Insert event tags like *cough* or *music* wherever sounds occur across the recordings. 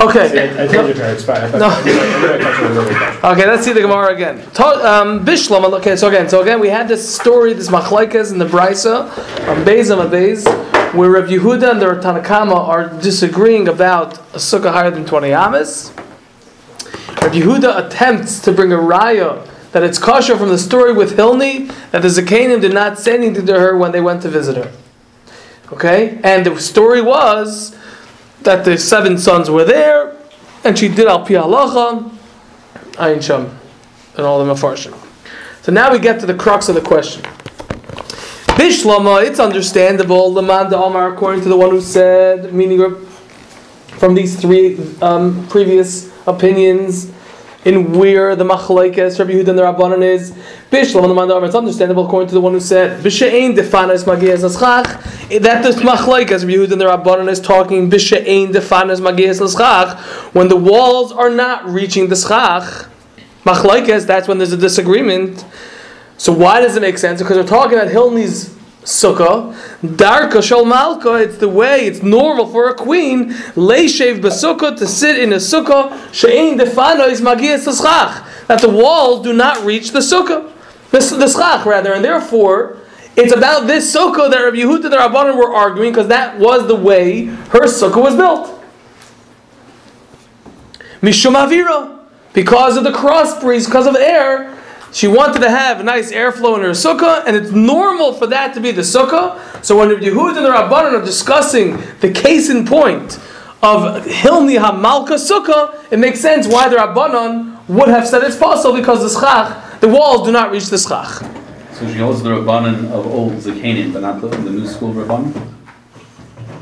Okay. I, I told you to expire. No. Okay, let's see the Gemara again. Um, Bishlam. Okay, so again, so again, we had this story, this machlaikas in the Brisa, on Beis and where Rav Yehuda and the Tanakama are disagreeing about a sukkah higher than twenty amas. Rav Yehuda attempts to bring a raya that it's kosher from the story with Hilni that the Zakanim did not say anything to her when they went to visit her. Okay, and the story was that the seven sons were there, and she did al pi halacha, ayin sham, and all the mafarshim. So now we get to the crux of the question. Bishlama, it's understandable. Laman da Amar, according to the one who said, meaning from these three um, previous opinions, in where the machlaikas Rabbi Yehuda and the Rabbanan is. Bishlam and the Mandar, it's understandable according to the one who said Bisha'ain defanas magias naschach. That the machlaikas Rabbi Yehuda and the Rabbanan is talking Bisha'ain defanas magias naschach when the walls are not reaching the schach. Machlaikas, that's when there's a disagreement. So why does it make sense? Because we're talking about Hilni's sukkah. Darka shal malka, it's the way, it's normal for a queen, leishev b'sukkah, to sit in a sukkah, she'ein defano is l'schach, that the walls do not reach the sukkah, the, the schach rather, and therefore, it's about this sukkah that Rabbi Yehuda and Rabbanan were arguing, because that was the way her sukkah was built. Mishum avira, because of the cross breeze, because of air, she wanted to have a nice airflow in her sukkah, and it's normal for that to be the sukkah. So when the Yehud and the Rabbanan are discussing the case in point of Hilni Hamalka Sukkah, it makes sense why the Rabbanan would have said it's possible because the schach, the walls do not reach the schach. So she holds the Rabbanan of old Zakanim, but not the, the new school Rabbanan?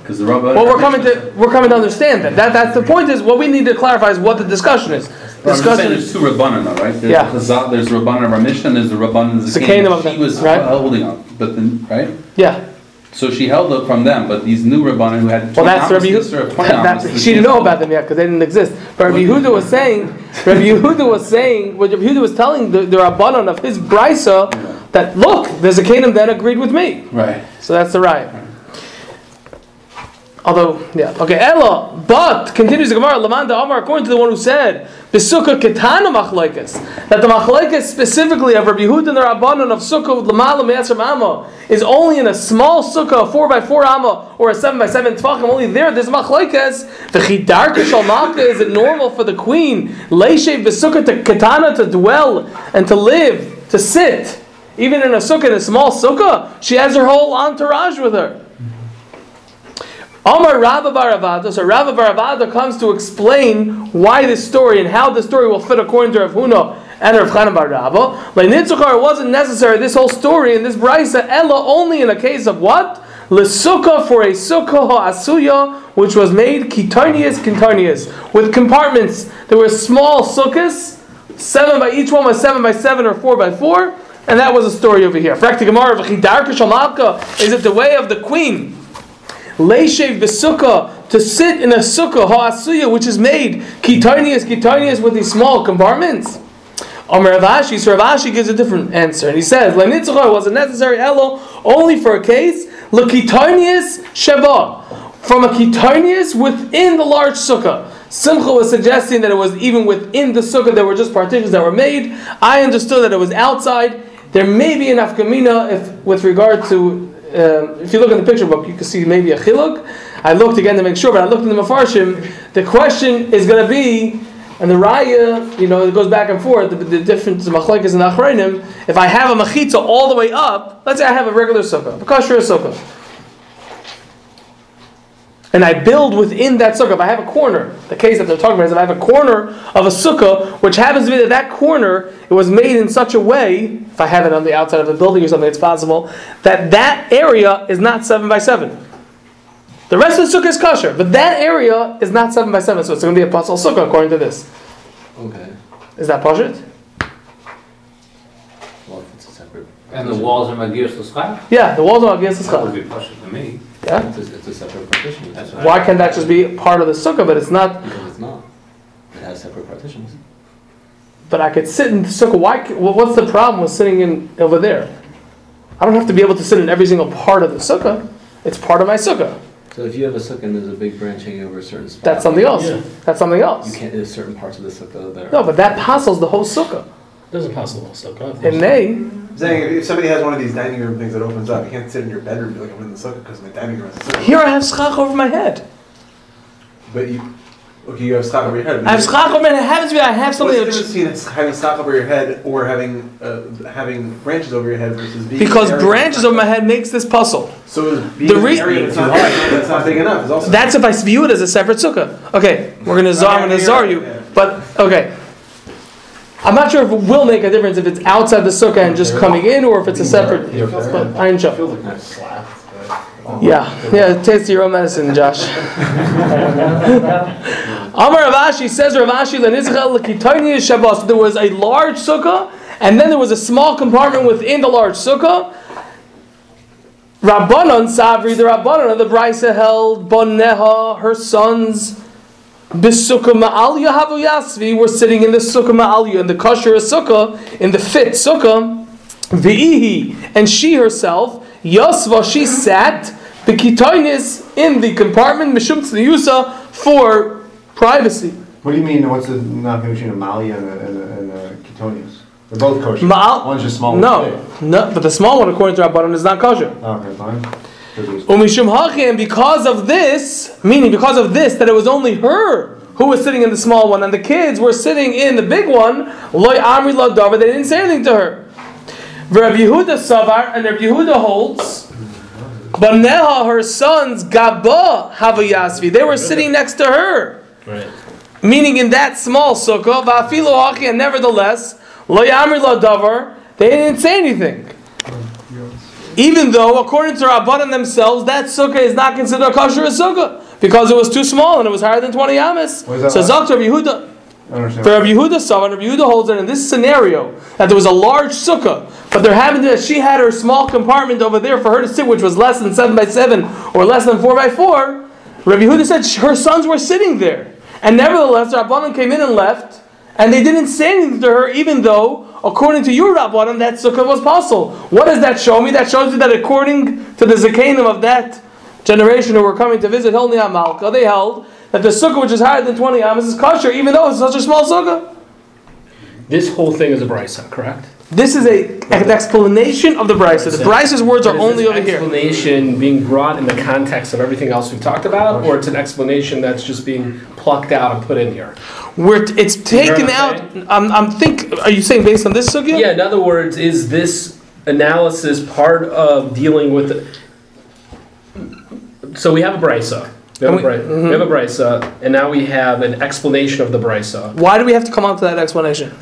Because the Rabbanan. Well, we're coming to we're coming to understand that. That that's the point. Is what we need to clarify is what the discussion is. But I'm just saying Discussion. there's two Rabbanan though, right? There's Yeah. the Chazal, there's Rabbanan Ramish and there's the Rabbanan Zakanim Zakanim. of She was right? holding up, but then, right? Yeah. So she held up from them, but these new Rabbanan who had Well, that's Rabbi amos, instead of Yehuda. 20 That, she didn't know about them yet because they didn't exist. But Rabbi Yehuda was saying, Rabbi *laughs* Yehuda was saying, what Rabbi Yehuda was telling the, the of his brisa that look, there's a kingdom that agreed with me. Right. So that's the right. Although, yeah, okay, Ella, but continues the Gemara, Lamanda Amar, according to the one who said, Besukkah Ketana Machlaikas, that the Machlaikas specifically of Rabbi Yehuda and the Rabbanon of Sukkah with Lamala Me'asr Amma is only in a small Sukkah, 4x4 Amma, or a 7x7 Tvachim, only there, there's Machlaikas. The Chidarka Shalmaka, is it normal for the queen, Leishev Besukkah to Ketana to dwell and to live, to sit, even in a Sukkah, in a small Sukkah? She has her whole entourage with her. Omar Rabba Baravada, so Rabba Baravada comes to explain why this story and how the story will fit according to Rav Huna and Rav Chanan Bar Rabba. Le'nitzuchar, it wasn't necessary, this whole story in this brisa, Ella, only in a case of what? L'sukkah for a sukkah ha'asuya, which was made kitarnias kintarnias, with compartments. There were small sukkahs, seven by each one was seven by seven or four by four, and that was a story over here. Is it the way of the queen? Leishev besukkah to sit in a sukkah ha'asuya which is made kitarnias kitarnias with these small compartments. Amar Rav Ashi, so Rav Ashi gives a different answer, and he says, "Lenitzachar was a necessary elo only for a case lekitarnias sheba from a kitarnias within the large sukkah." Simcha was suggesting that it was even within the sukkah. There were just partitions that were made. I understood that it was outside. There may be an afkamina if, with regard to um, if you look in the picture book, you can see maybe a chiluk. I looked again to make sure, but I looked in the mafarshim. The question is going to be, and the raya, you know, it goes back and forth. The, the difference machlekes and achreinim. If I have a machitza all the way up, let's say I have a regular sukkah, a kosher sukkah, and I build within that sukkah. If I have a corner, the case that they're talking about is if I have a corner of a sukkah, which happens to be that that corner it was made in such a way, if I have it on the outside of the building or something, it's possible that that area is not seven by seven. The rest of the sukkah is kosher, but that area is not seven by seven, so it's going to be a pasul sukkah according to this. Okay. Is that pashit? Well, if it's a separate. And the walls are Magir Suskah? Yeah, the walls are against the That would be Pasha to me. Yeah. It's a, it's a separate partition. That's what Why can't that just be part of the sukkah, but it's not? Because it's not. It has separate partitions. But I could sit in the sukkah. Why? ca- well, What's the problem with sitting in over there? I don't have to be able to sit in every single part of the sukkah. It's part of my sukkah. So if you have a sukkah and there's a big branch hanging over a certain spot. That's something else. Yeah. That's something else. You can't, there's certain parts of the sukkah that are. No, but that puzzles the whole sukkah. Doesn't pass the whole sukkah. And they, I'm saying if somebody has one of these dining room things that opens up, you can't sit in your bedroom and be like I'm in the sukkah because my dining room is a sukkah. here I have schach over my head. But you, okay, you have stock over your head. but I have you- schach over my head. It happens to be I have What's something the that's difference between having stock over your head or having uh, having branches over your head versus being because an area branches that's over not- my head makes this puzzle. So is being The in an re- area that's not, that's not big enough is also. That's if I view it as a separate sukkah. Okay, we're gonna zar. I'm gonna zar you, but okay. I'm not sure if it will make a difference if it's outside the sukkah and just coming in, or if it's a separate. But I ain't sure. feels like I'm slapped. but- Yeah, yeah. Taste your own medicine, Josh. *laughs* Amar Rav Ashi says Rav Ashi lenizchel lekitoni Shabbos. There was a large sukkah, and then there was a small compartment within the large sukkah. Rabbanon Savri, the Rabbanon of the Brisa held Boneha, her sons, Bisukkah Ma'alya Havu Yasvi, were sitting in the Sukkah Ma'alya, in the kosher sukkah, in the fit sukkah, V'ihi, and she herself, Yasva, she sat, the Kitoinis, in the compartment, Mishum Tzniusa, for privacy. What do you mean, what's the not between a Malia and a, and a, and a Ketonius? They're both kosher. Ma'al- One's just small. No, no, but the small one, according to Rabbanon, is not kosher. Okay, fine. 'Cause it was- Umishum Hachim, because of this, meaning because of this, that it was only her who was sitting in the small one, and the kids were sitting in the big one, loy amri lo davar, they didn't say anything to her. Rabbi Yehuda savar, and Rabbi Yehuda holds, Baneha, her sons, Gaba Havayasvi, they were sitting next to her. Right. Meaning in that small sukkah, hachi, and nevertheless, lo yamri lo davar, they didn't say anything. Even though, according to Rabbanan themselves, that sukkah is not considered a kosher sukkah because it was too small and it was higher than 20 amas. What is that So? Zok Rabbi Yehuda, for Rabbi Yehuda saw, and Rabbi Yehuda holds that in this scenario, that there was a large sukkah, but there happened that she had her small compartment over there for her to sit, which was less than 7 by 7 or less than 4 by 4. Rabbi Yehuda said her sons were sitting there. And nevertheless, Rabbanan came in and left, and they didn't say anything to her, even though, according to your Rabbanan, that sukkah was possible. What does that show me? That shows you that according to the Zakanim of that generation who were coming to visit Hilni Amalka, they held that the sukkah which is higher than 20 amas is kosher, even though it's such a small sukkah. This whole thing is a brisa, correct? This is a, an explanation of the Brisa. The Brisa's words are only over here. Explanation being brought in the context of everything else we've talked about, or it's an explanation that's just being plucked out and put in here. Where t- it's taken out. I'm I'm, think. Are you saying based on this sugya? Yeah. In other words, is this analysis part of dealing with? So we have a brisa. We have, And a we- bri- we have a brisa, mm-hmm. and now we have an explanation of the brisa. Why do we have to come on to that explanation?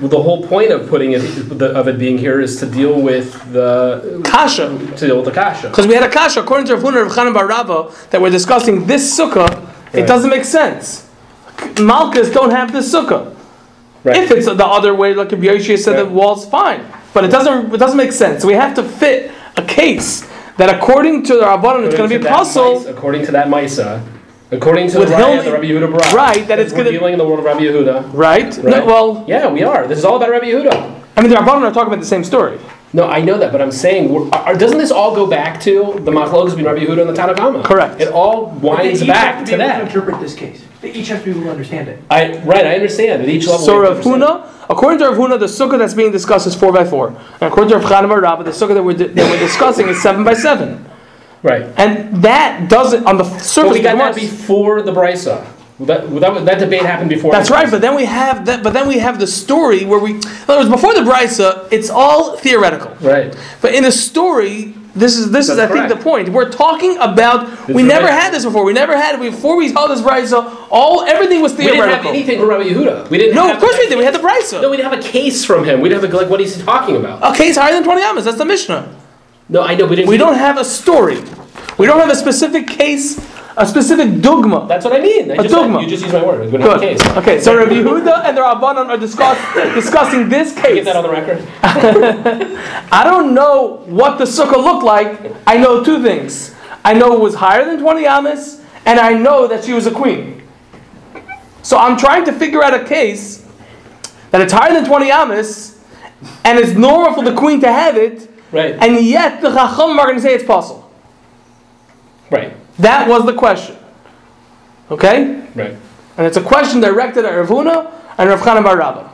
The whole point of putting it of it being here is to deal with the Kasha. to deal with the kasha. Because we had a kasha according to Rav Huna Rav Chanan Bar Rava that we're discussing this sukkah. It doesn't make sense. Malkas don't have this sukkah. Right. If it's the other way, like Rabbi Yoshia said, the wall's fine, but it doesn't. It doesn't make sense. We have to fit a case that according to the Rabbanon, it's going to be that puzzle. According to that Misa, according to With the Raya Hilni- of the Rabbi Yehuda brought, Right, that it's we're gonna- dealing in the world of Rabbi Yehuda. Right? No, well, Yeah, we are. This is all about Rabbi Yehuda. I mean, the Rabbanon are talking about the same story. No, I know that, but I'm saying, we're- are, doesn't this all go back to the Machlokes between Rabbi Yehuda and the Tanakhama? Correct. It all winds They each have back to to be able to that. interpret this case. They each have to be able to understand it. I right, I understand at each level. So Rav. Huna, according to Rav Huna, the sukkah that's being discussed is four by four, and according to Rav Chanan Bar Rava, the sukkah that we're, that we're discussing is seven by seven, right? and that doesn't on the But surface. we got that before the Brisa. That, that, that debate happened before. That's right, but then we have that. But then we have the story where we, in other words, before the brisa, it's all theoretical. right. But in a story, this is this is I That's think the point. We're talking about we never right. had this before. We never had it before we saw this brisa. All everything was theoretical. We didn't have anything from Rabbi Yehuda. We didn't. no, of course we did. We had the brisa. No, we didn't have a case from him. We didn't have a, like what he's talking about. A case higher than twenty amas. That's the Mishnah. No, I know we didn't. We don't have a story. We don't have a specific case, a specific dogma. That's what I mean. I A just dogma. you just use my word. We don't have a Good. case. Okay, so Rabbi Yehuda and the Rabbanon are discuss, *laughs* discussing this case. Get that on the record. *laughs* I don't know what the sukkah looked like. I know two things. I know it was higher than 20 amas, and I know that she was a queen. So I'm trying to figure out a case that it's higher than 20 amas, and it's normal for the queen to have it, Right. and yet the Chacham are going to say it's possible. Right. That was the question. Okay? Right. And it's a question directed at Rav Huna and Rav Chanan Bar Rabba.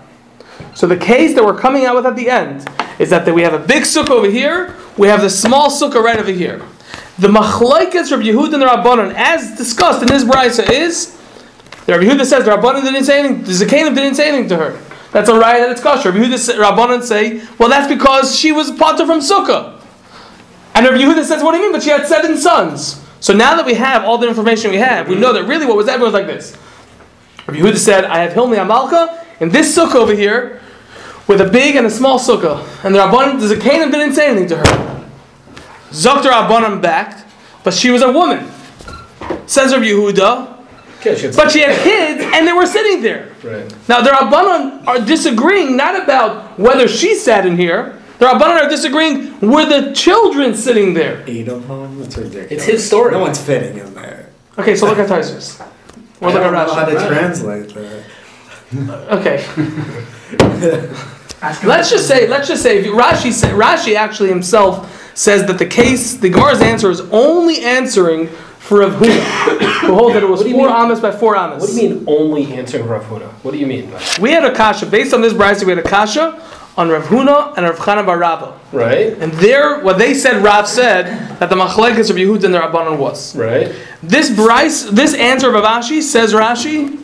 So the case that we're coming out with at the end is that we have a big sukkah over here, we have the small sukkah right over here. The machlaikas Rav Yehud and the Rabbanon, as discussed in this brisa, is the Rav Yehuda says the Rabbanon didn't say anything, the Zakanim didn't say anything to her. That's a right that it's kosher. Rav Yehuda, Rabbanon say, well, that's because she was potter from sukkah. And Rav Yehuda says, what do you mean? But she had seven sons. So now that we have all the information we have, we know that really what was happening was like this. Rabbi Yehuda said, I have Hilni Amalka in this sukkah over here with a big and a small sukkah. And the Rabbanim, the Zakanim didn't say anything to her. Zokter Rabbanim backed, but she was a woman. Says Rabbi Yehuda, Okay, she but she had kids and they were sitting there. Right. Now the Rabbanon are disagreeing not about whether she sat in here. The Rabbanon are disagreeing were the children sitting there. Eight of them? That's ridiculous. It's his story. No one's fitting in there. Okay, so look at Taisus. Or look don't at know how to Rashi. translate that. Okay. *laughs* Let's just say, let's just say, if Rashi sa- Rashi actually himself says that the case, the Gemara's answer is only answering for Rav Huna, who holds that it was What do you four amas by four amas. What do you mean only answering Rav Huna? What do you mean by that? We had a kasha based on this brisa. We had a kasha on Rav Huna and Rav Chana Bar Rabba. Right? And there, what they said, Rav said that the machlekes of Yehud and the Rabbanon was. Right? This bryce, this answer of Avashi says Rashi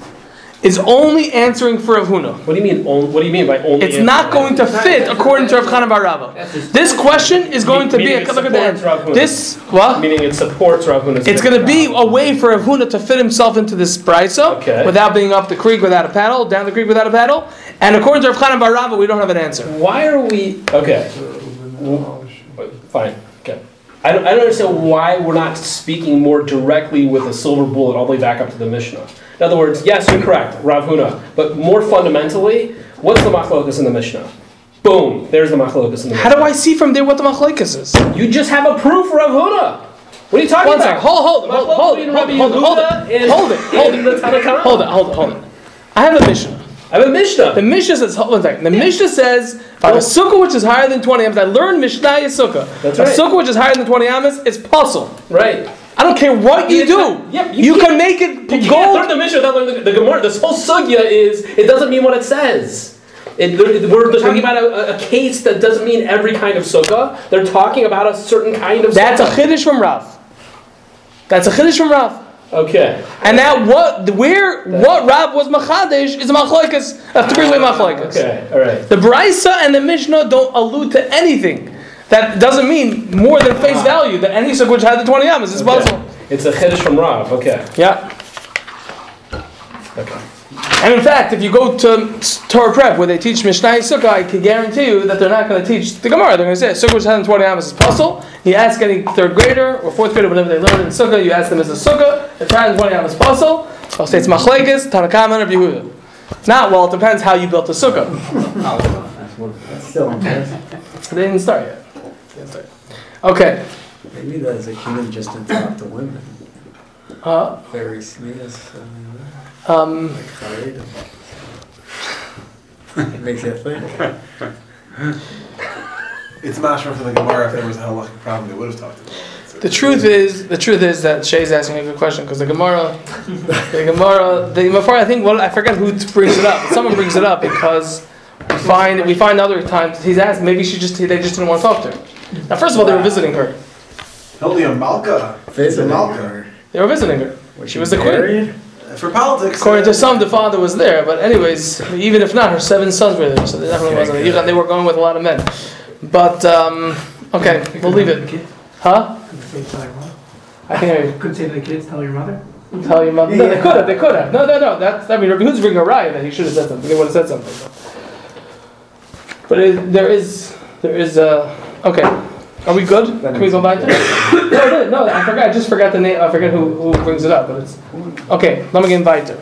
is only answering for Rav Huna. What do you mean? On, what do you mean by only? It's not going to fit according to Rav Chana Bar Rabba. This question is going to be a look at the. This what? Meaning it supports Rav Huna's. It's going to be a way for Rav Huna to fit himself into this brisa Okay. without being up the creek without a paddle, down the creek without a paddle. And according to Rav Chana Bar Rabba, we don't have an answer. Why are we okay? Fine. Okay. I don't, I don't understand why we're not speaking more directly with a silver bullet all the way back up to the Mishnah. In other words, yes, you're correct, Rav Huna. But more fundamentally, what's the machlokas in the Mishnah? Boom, there's the machlokas in the Mishnah. How do I see from there what the machlekes is? You just have a proof, Rav Huna. What are you talking One about? second. Hold, hold, hold, hold, hold, hold, hold hold it, hold it, hold it, hold it, hold it. I have a Mishnah. I have a Mishnah. The Mishnah says, hold one second. The Mishnah says, on oh. a sukkah which is higher than 20 amas, I learned Mishnah sukkah. That's a right. sukkah which is higher than 20 amas is puzzle. right. I don't care what you do. yeah, you you can make it You can't gold. learn the Mishnah without learning the, the Gemara. This whole sugya is it doesn't mean what it says. It, we're talking about a, a case that doesn't mean every kind of sukkah. They're talking about a certain kind of. That's a sukkah. chiddush from Rav. That's a chiddush from Rav. okay. And that what? Where? What Rav was machadish is a machlekes. A three-way machlekes. Okay. All right. The Brisa and the Mishnah don't allude to anything. That doesn't mean more than face value that any sukkah which had the 20 amas is puzzle. Okay. It's a chiddush from Rav. Okay. Yeah. Okay. And in fact, if you go to Torah Prep where they teach Mishnah Sukkah, I can guarantee you that they're not going to teach the Gemara. They're going to say Sukkah which has 20 amas is puzzle. You ask any third grader or fourth grader, whenever they learn in Sukkah, you ask them is a Sukkah. If it has 20 amas puzzle, I'll say it's Machlekes, Tanakama, and Rabbi Yehuda. Not well. It depends how you built the Sukkah. *laughs* That's still impressive. They didn't start yet. They didn't start yet. Okay. Maybe that's a human just to talk to women. Uh, Very sneeze. um, Like Khalid. It makes you think. It's mashma from the Gemara. If there was a halachic problem, they would have talked about it. The truth is, the truth is that Shay's asking a good question because *laughs* the Gemara, the Gemara, the Gemara. I think well, I forget who brings it up. Someone brings it up because we find we find other times he's asked maybe she just they just didn't want to talk to her. Now, first of all, they were visiting her. Hilni Malka. Visiting Malka. They were visiting her. She was the queen. married? For politics. According to some, the father was there, but anyways, even if not, her seven sons were there, so there definitely wasn't. A yichud. They were going with a lot of men. But um, okay, we'll leave it. Huh? Couldn't say tell your mother. I can hear you. Couldn't say to the kids, tell your mother. Tell your mother. No, they could have. They could have. No, no, no. That's. I mean, Rabbi Huda's bringing a riot that he should have said something. They would have said something. But it, there is, there is. Uh, okay. Are we good? Can we go back to it? No, no, no. I forgot. I just forgot the name. I forget who, who brings it up. But it's okay. Let me get invited.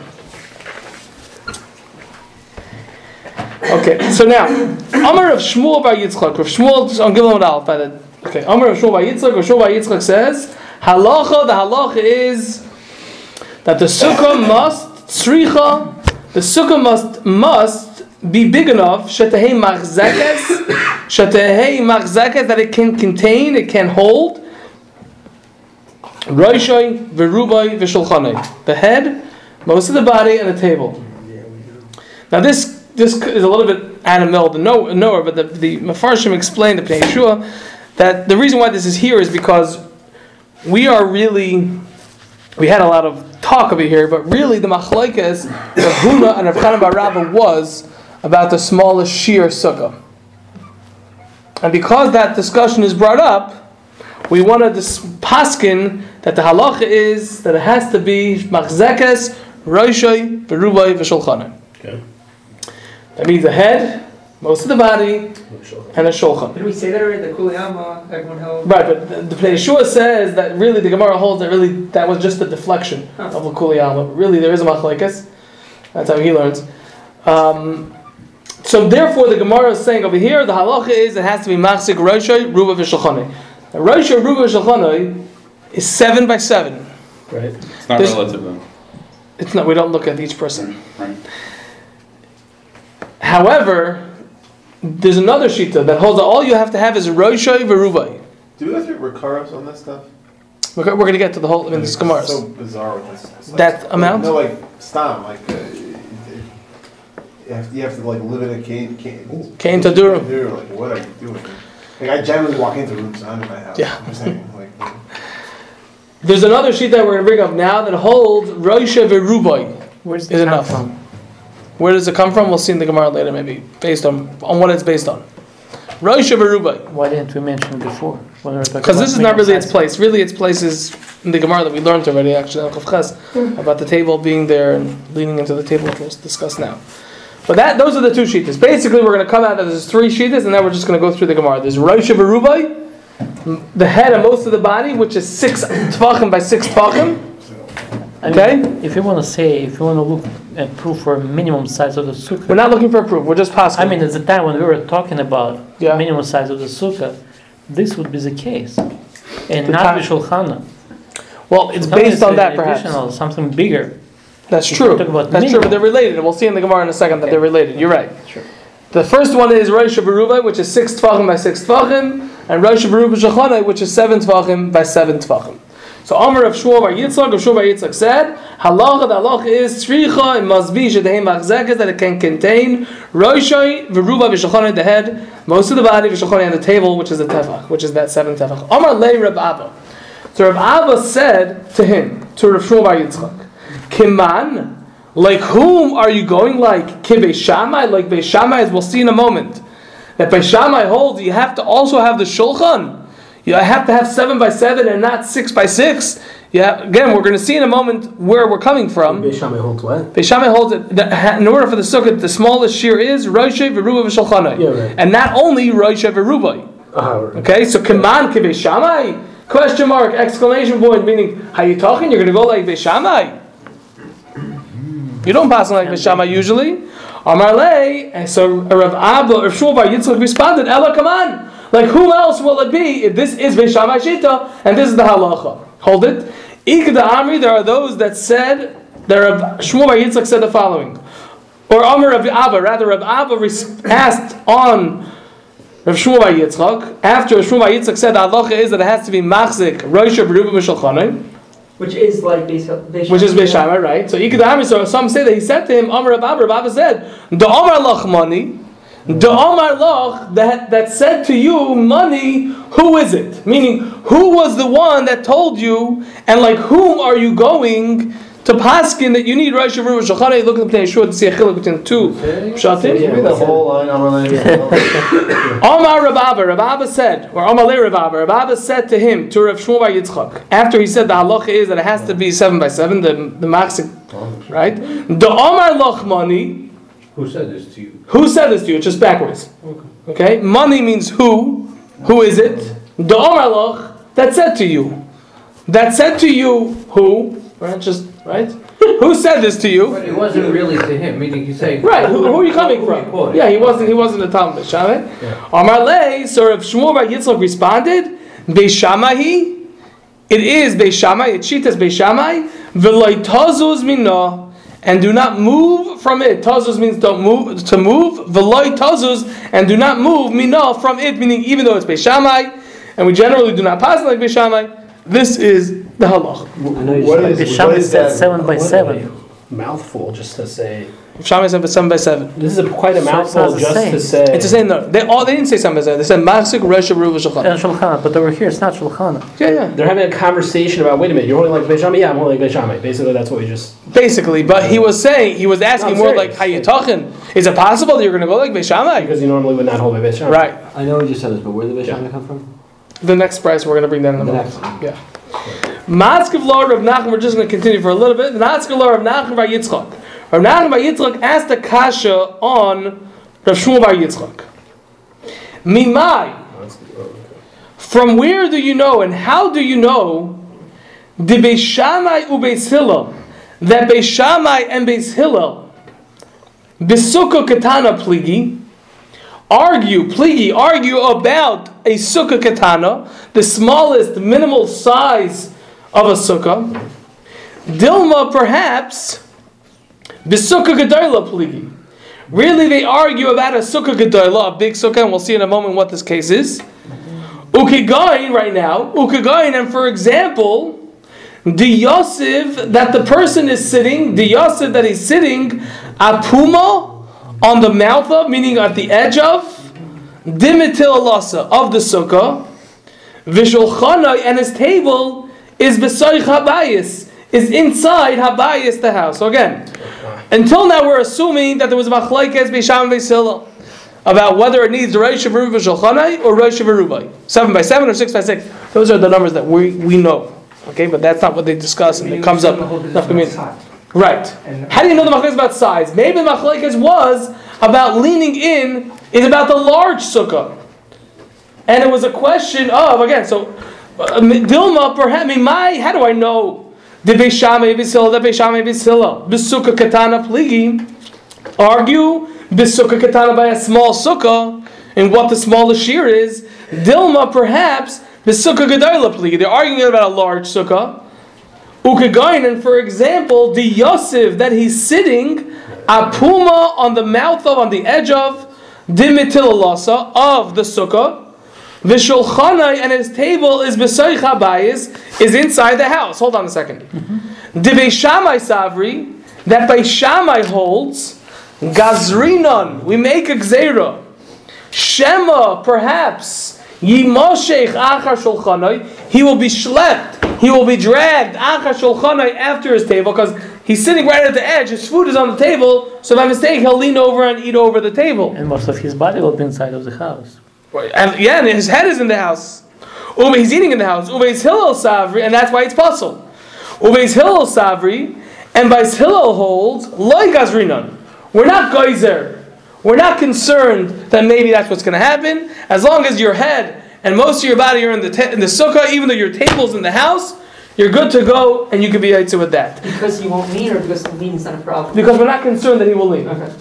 Okay. So now, Amar of Shmuel bar Yitzchak. Rav Shmuel on Gimel Aleph by the. Okay. Amar of Shmuel bar Yitzchak. Rav Shmuel bar Yitzchak says halacha. The halacha is that the sukkah must tzricha, the sukkah must must be big enough shetehei machzekes, *coughs* shetehei machzekes that it can contain, it can hold. Roishai, Verubai, Vishulchanai. The head, most of the body, and the table. Now this this is a little bit middle the no- nowhere, but the, the Mefarshim explained the Pnei Yeshua that the reason why this is here is because we are really we had a lot of talk over here, but really the machlaikas of Huna and Rav Chanan Bar Rabba was about the smallest shear sukkah. And because that discussion is brought up, we want to dis- paskin that the halacha is that it has to be machzekes, roishai, berubai, v'shulchanai. Okay. That means the head, most of the body, and a shulchan. Did we say that already? The Kuliyama, everyone held. Right, but the, the Pnei Yeshua says that really the Gemara holds that really that was just a deflection Huh. of Lakuliyama. Really, there is a machlekes. That's how he learns. Um, so therefore, the Gemara is saying over here the halacha is it has to be machzik roishay ruba v'shulchanai. Now, roishay ruba v'shulchanai is seven by seven. Right. It's not There's- relative though. It's not. We don't look at each person. Right. However, there's another shita that holds that all you have to have is roishay v'rubai. Do we go through recurrence on this stuff? We're, we're going to get to the whole in this Gemara. It's so bizarre with this. It's like- That amount? No, like stam, like uh, you have, you have to like live in a cane. cane Cane to Durham. Durham, Like what are you doing? Like I generally walk into rooms not in my house. Yeah. I'm saying, like, There's another sheet that we're going to bring up now that holds Roisha Verubai Where's is enough. From? Where does it come from? We'll see in the Gemara later, maybe based on on what it's based on. Roisha Verubai, Why didn't we mention it before? When we were talking because this is not really its place. Really, its place is in the Gemara that we learned already. Actually, on Chav about the table being there and leaning into the table, which we'll discuss now. But that those are the two sheetas. Basically, we're going to come out that there's three sheetas, and then we're just going to go through the Gemara. There's Roisha Verubai, the head and most of the body, which is six tvachim by six tvachim. I Okay. mean, if you want to say, if you want to look and prove for minimum size of the sukkah, We're not looking for a proof. We're just passing. I mean, at the time when we were talking about Yeah. minimum size of the sukkah, this would be the case, and The not time- the shulchana. well, it's based on that, perhaps. something bigger. That's true. we talk about That's true, but they're related. and We'll see in the Gemara in a second that they're related. You're right. Sure. The first one is Rosh Beruva, which is six tvachim by six tvachim, and Rosh Shachonai, which is seven tvachim by seven tvachim. So Amar of Shmuel Bar Yitzchak, of Shmuel Bar Yitzchak said, Halacha, the halacha is tzricha, it must be shedehem machzekes, that it can contain Roshai, Veruba, Vishachonai, the head, most of the body, Vishachonai, and the table, which is the tefach, which is that seven tefach. Amar lei Reb Abba. So Reb Abba said to him, to Rav Shmuel Bar Yitzchak, Kiman, like whom are you going like? Kibe Shammai, like Be Shammai, as we'll see in a moment. That Be Shammai holds, you have to also have the Shulchan. You have to have seven by seven and not six by six. Yeah, again, we're going to see in a moment where we're coming from. Beishamai holds what? Be Shammai holds it. that In order for the sukkah, the smallest shear is Roishe Veruba V'Shulchanai. Yeah, right. And not only Roishe Verubai. Uh, Okay, so Kaman Kibe Shammai? Question mark, exclamation point, meaning, how you talking? You're going to go like Be Shammai? You don't pass on like Be Shammai usually. Amar and eh, so Rav Abba, or Shmuel Bar Yitzchak responded, Ella come on. Like who else will it be if this is Be Shammai Shita and this is the halacha? Hold it. Ikda Amri, there are those that said, there Rav Shmuel Bar Yitzchak said the following. Or Amar Rav Abba, rather Rav Abba asked on Rav Shmuel Bar Yitzchak, after Rav Shmuel Bar Yitzchak said the halacha is that it has to be machzik, rosh beruba b'shalchanim, Which is like which is Beishamai, right? So Ikad Amri, so some say that he said to him, Abba, Rav Abba said, the Amar Lach money, the Amar Lach that, that said to you money, who is it? Meaning, who was the one that told you, and like whom are you going to paskin that you need rosh beruba b'shalchanim? Look at the Yeshua to see a chiluk between the two. Shatim. Give me the whole line. *laughs* Omar Rababa, Rababa said, or Omar Le Rababa, Rababa said to him, to Rav Shmuel Bar Yitzchak, after he said the halacha is that it has to be seven by seven, the the maxim, right? The Omar Loch money. Who said this to you? Who said this to you? It's just backwards. Okay, money means who. Who is it? The Omar Loch that said to you. That said to you who? Right, just right. *laughs* who said this to you? But it wasn't really to him, meaning you say. Right, who, who are you coming from? Yeah, he wasn't. He wasn't a Talmud. Shammai. Amar Le, so Rav Shmuel Bar Yitzchak responded, Beishamahi. It is Beishamai. It cheatas Beishamai. V'loy tazuz minah. And do not move from it. Tazuz means don't move to move. V'loy tazuz and do not move minah from it. Meaning even though it's Beishamai, and we generally do not pass like Beishamai. This is the halach. I know you What said- is- The what Shammai is said that? seven by seven. Mouthful just to say. Shammai said seven by seven. This is a, quite a So it's mouthful not the just same. to say. It's the same. No, they all they didn't say seven by seven. They said Masik Resha Ruva Shulchan. And Shulchan, but over here it's not Shulchan. Yeah, yeah. They're having a conversation about. Wait a minute, you're holding like Beishamai? Yeah, I'm holding like Beishamai. Basically, that's what we just. Basically, but he was saying he was asking No, more serious. like how you talking. Is it possible that you're going to go like Beishamai? Because you normally would not hold by Beishamai. Right. I know we just said this, but where did the Beishamai come from? The next price we're going to bring down in The moment. next one. Yeah. Matzkav Lord of Nachum, we're just going to continue for a little bit. Matzkav Lord of Nachum by Yitzchak. Rav Nachum by Yitzchak asked a kasha on Rav Shmuel by Yitzchak. Mimai, from where do you know and how do you know the Beis Shammai u Beis Hillel, that Beis Shammai and Beis Hillel, Besukkah Katana Pligi, argue, pligi, argue about a sukkah katana, the smallest minimal size of a sukkah. Dilma, perhaps, bisukkah gedola pligi. Really, they argue about a sukkah gedola, a big sukkah, and we'll see in a moment what this case is. Ukigain right now, ukigain, and for example, the Yosef that the person is sitting, the Yosef that he's sitting, apuma on the mouth of, meaning at the edge of, dimitil alasa of the sukkah, vishulchana and his table is besoich habayis, is inside habayis the house. So again, until now we're assuming that there was a machlaikes b'sham v'silo about whether it needs Rosh Hashanah v'shulchanai or Rosh Hashanah seven by seven or six by six. Those are the numbers that we we know. Okay, but that's not what they discuss, and it comes up. Right. How do you know the machlekes about size? Maybe the machlekes was about leaning in is about the large sukkah, and it was a question of again. So uh, Dilma, perhaps me, my how do I know the Beishamay Bisila, the Beishamay Bisila, Bisukkah Katana Pligi? Argue Bisukkah Katana by a small sukkah, and what the smallest shear is. Dilma, perhaps Bisukkah Gedola Pligi. They're arguing about a large sukkah. Ukagainen, for example, the Yosef that he's sitting, apuma on the mouth of, on the edge of, dimitilalosa of the sukkah, vishulchanai and his table is besoich habayis, is inside the house. Hold on a second. Mm-hmm. The Beishamai Savri, that Beishamai holds, Gazrinon, we make a gzera. Shema, perhaps, Yimoshech achar shulchanai, he will be schlepped, he will be dragged after his table, because he's sitting right at the edge, his food is on the table, so by mistake he'll lean over and eat over the table. And most of his body will be inside of the house. And yeah, and his head is in the house. Ube, he's eating in the house. Ube's Hillel Savri, and that's why it's puzzle. Ube's Hillel Savri, and by Hillel holds, Gazrinon. We're not geyser. We're not concerned that maybe that's what's going to happen. As long as your head and most of your body are in the, te- in the sukkah, even though your table's in the house, you're good to go, and you can be yaitze with that. Because you won't lean or because lean's not a problem? Because we're not concerned that he will lean. Okay.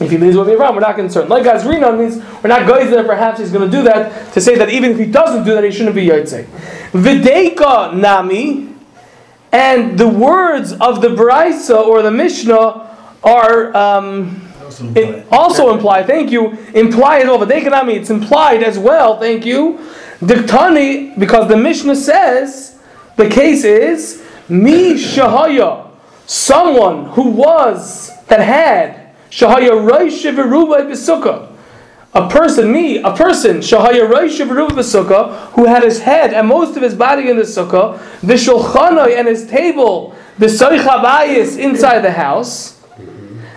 If he leans with me around, we're not concerned. Like Gazrina means we're not guys that perhaps he's going to do that to say that even if he doesn't do that, he shouldn't be Yaitse. Videika Nami, and the words of the Brisa or the Mishnah are um, it also imply, thank you, imply as well. Videika Nami, it's implied as well, thank you. Diktani, because the Mishnah says the case is me Shahaya, someone who was, that had Shahaya B'Sukkah. A person, me, a person, Shahaya B'Sukkah, who had his head and most of his body in the sukkah, V'Shulchanoi and his table, B'Soich HaBayis inside the house.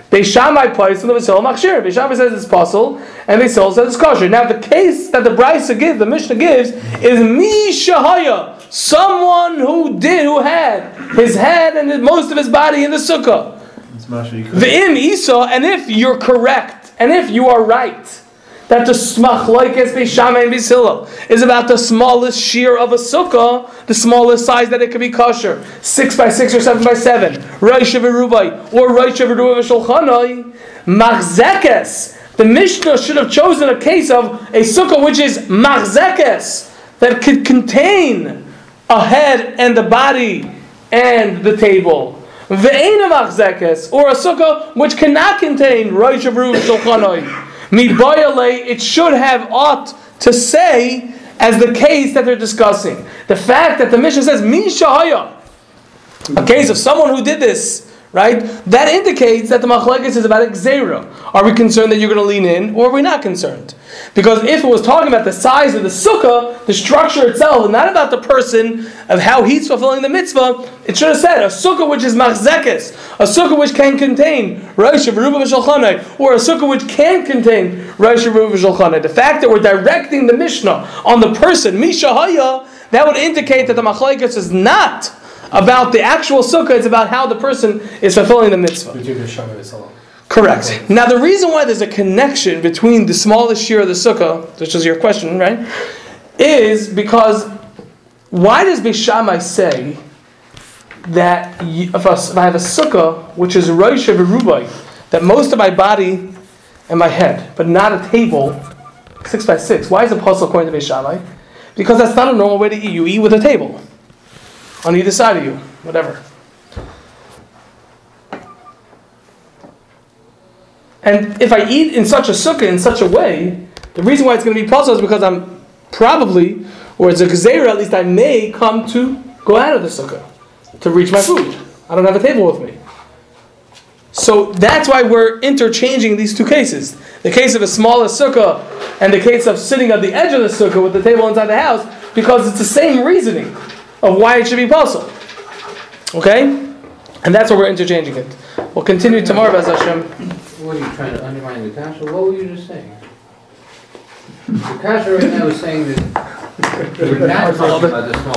Beishamai place in the Vasil Machshir. Beishamai says it's possible, and they Vasil says it's kosher. Now, the case that the Brisa gives, the Mishnah gives, is Mi Shahaya, someone who did, who had his head and most of his body in the sukkah. The Im you could- V'im Isa, and if you're correct, and if you are right, that the smach like as Beishamai and Beisilo is about the smallest shear of a sukkah, the smallest size that it could be kosher, six by six or seven by seven, Rosh Rubai or Rosh Rubai Shulchanai, Machzekes. The Mishnah should have chosen a case of a sukkah which is Machzekes, that could contain a head and the body and the table. Ve'ena machzekes, or a sukkah which cannot contain Rosh Rubai Shulchanai. Mibayale, it should have ought to say as the case that they're discussing. The fact that the mission says, Min Shahaya, a case of someone who did this, right? That indicates that the machlekes is about xera. Are we concerned that you're going to lean in, or are we not concerned? Because if it was talking about the size of the sukkah, the structure itself, and not about the person of how he's fulfilling the mitzvah, it should have said a sukkah which is machzekes, a sukkah which can contain Rosh Ruba or a sukkah which can contain Rosh Ruba. The fact that we're directing the Mishnah on the person, Mishahaya, that would indicate that the machlekes is not about the actual sukkah, it's about how the person is fulfilling the mitzvah. Correct. Now, the reason why there's a connection between the smallest shear of the sukkah, which is your question, right, is because why does Bishamai say that if, I- if I have a sukkah which is Rosh Rubai, that most of my body and my head, but not a table, six by six? Why is it possible according to Bishamai? Because that's not a normal way to eat. You eat with a table on either side of you, whatever. And if I eat in such a sukkah in such a way, the reason why it's going to be possible is because I'm probably, or it's a gzeira, at least I may come to go out of the sukkah to reach my food. I don't have a table with me. So that's why we're interchanging these two cases. The case of a smaller sukkah and the case of sitting at the edge of the sukkah with the table inside the house, because it's the same reasoning of why it should be possible. Okay? And that's why we're interchanging it. We'll continue tomorrow, Bez Hashem. What are you trying to undermine the kasha? What were you just saying? The kasha right now is saying that we're not talking about the small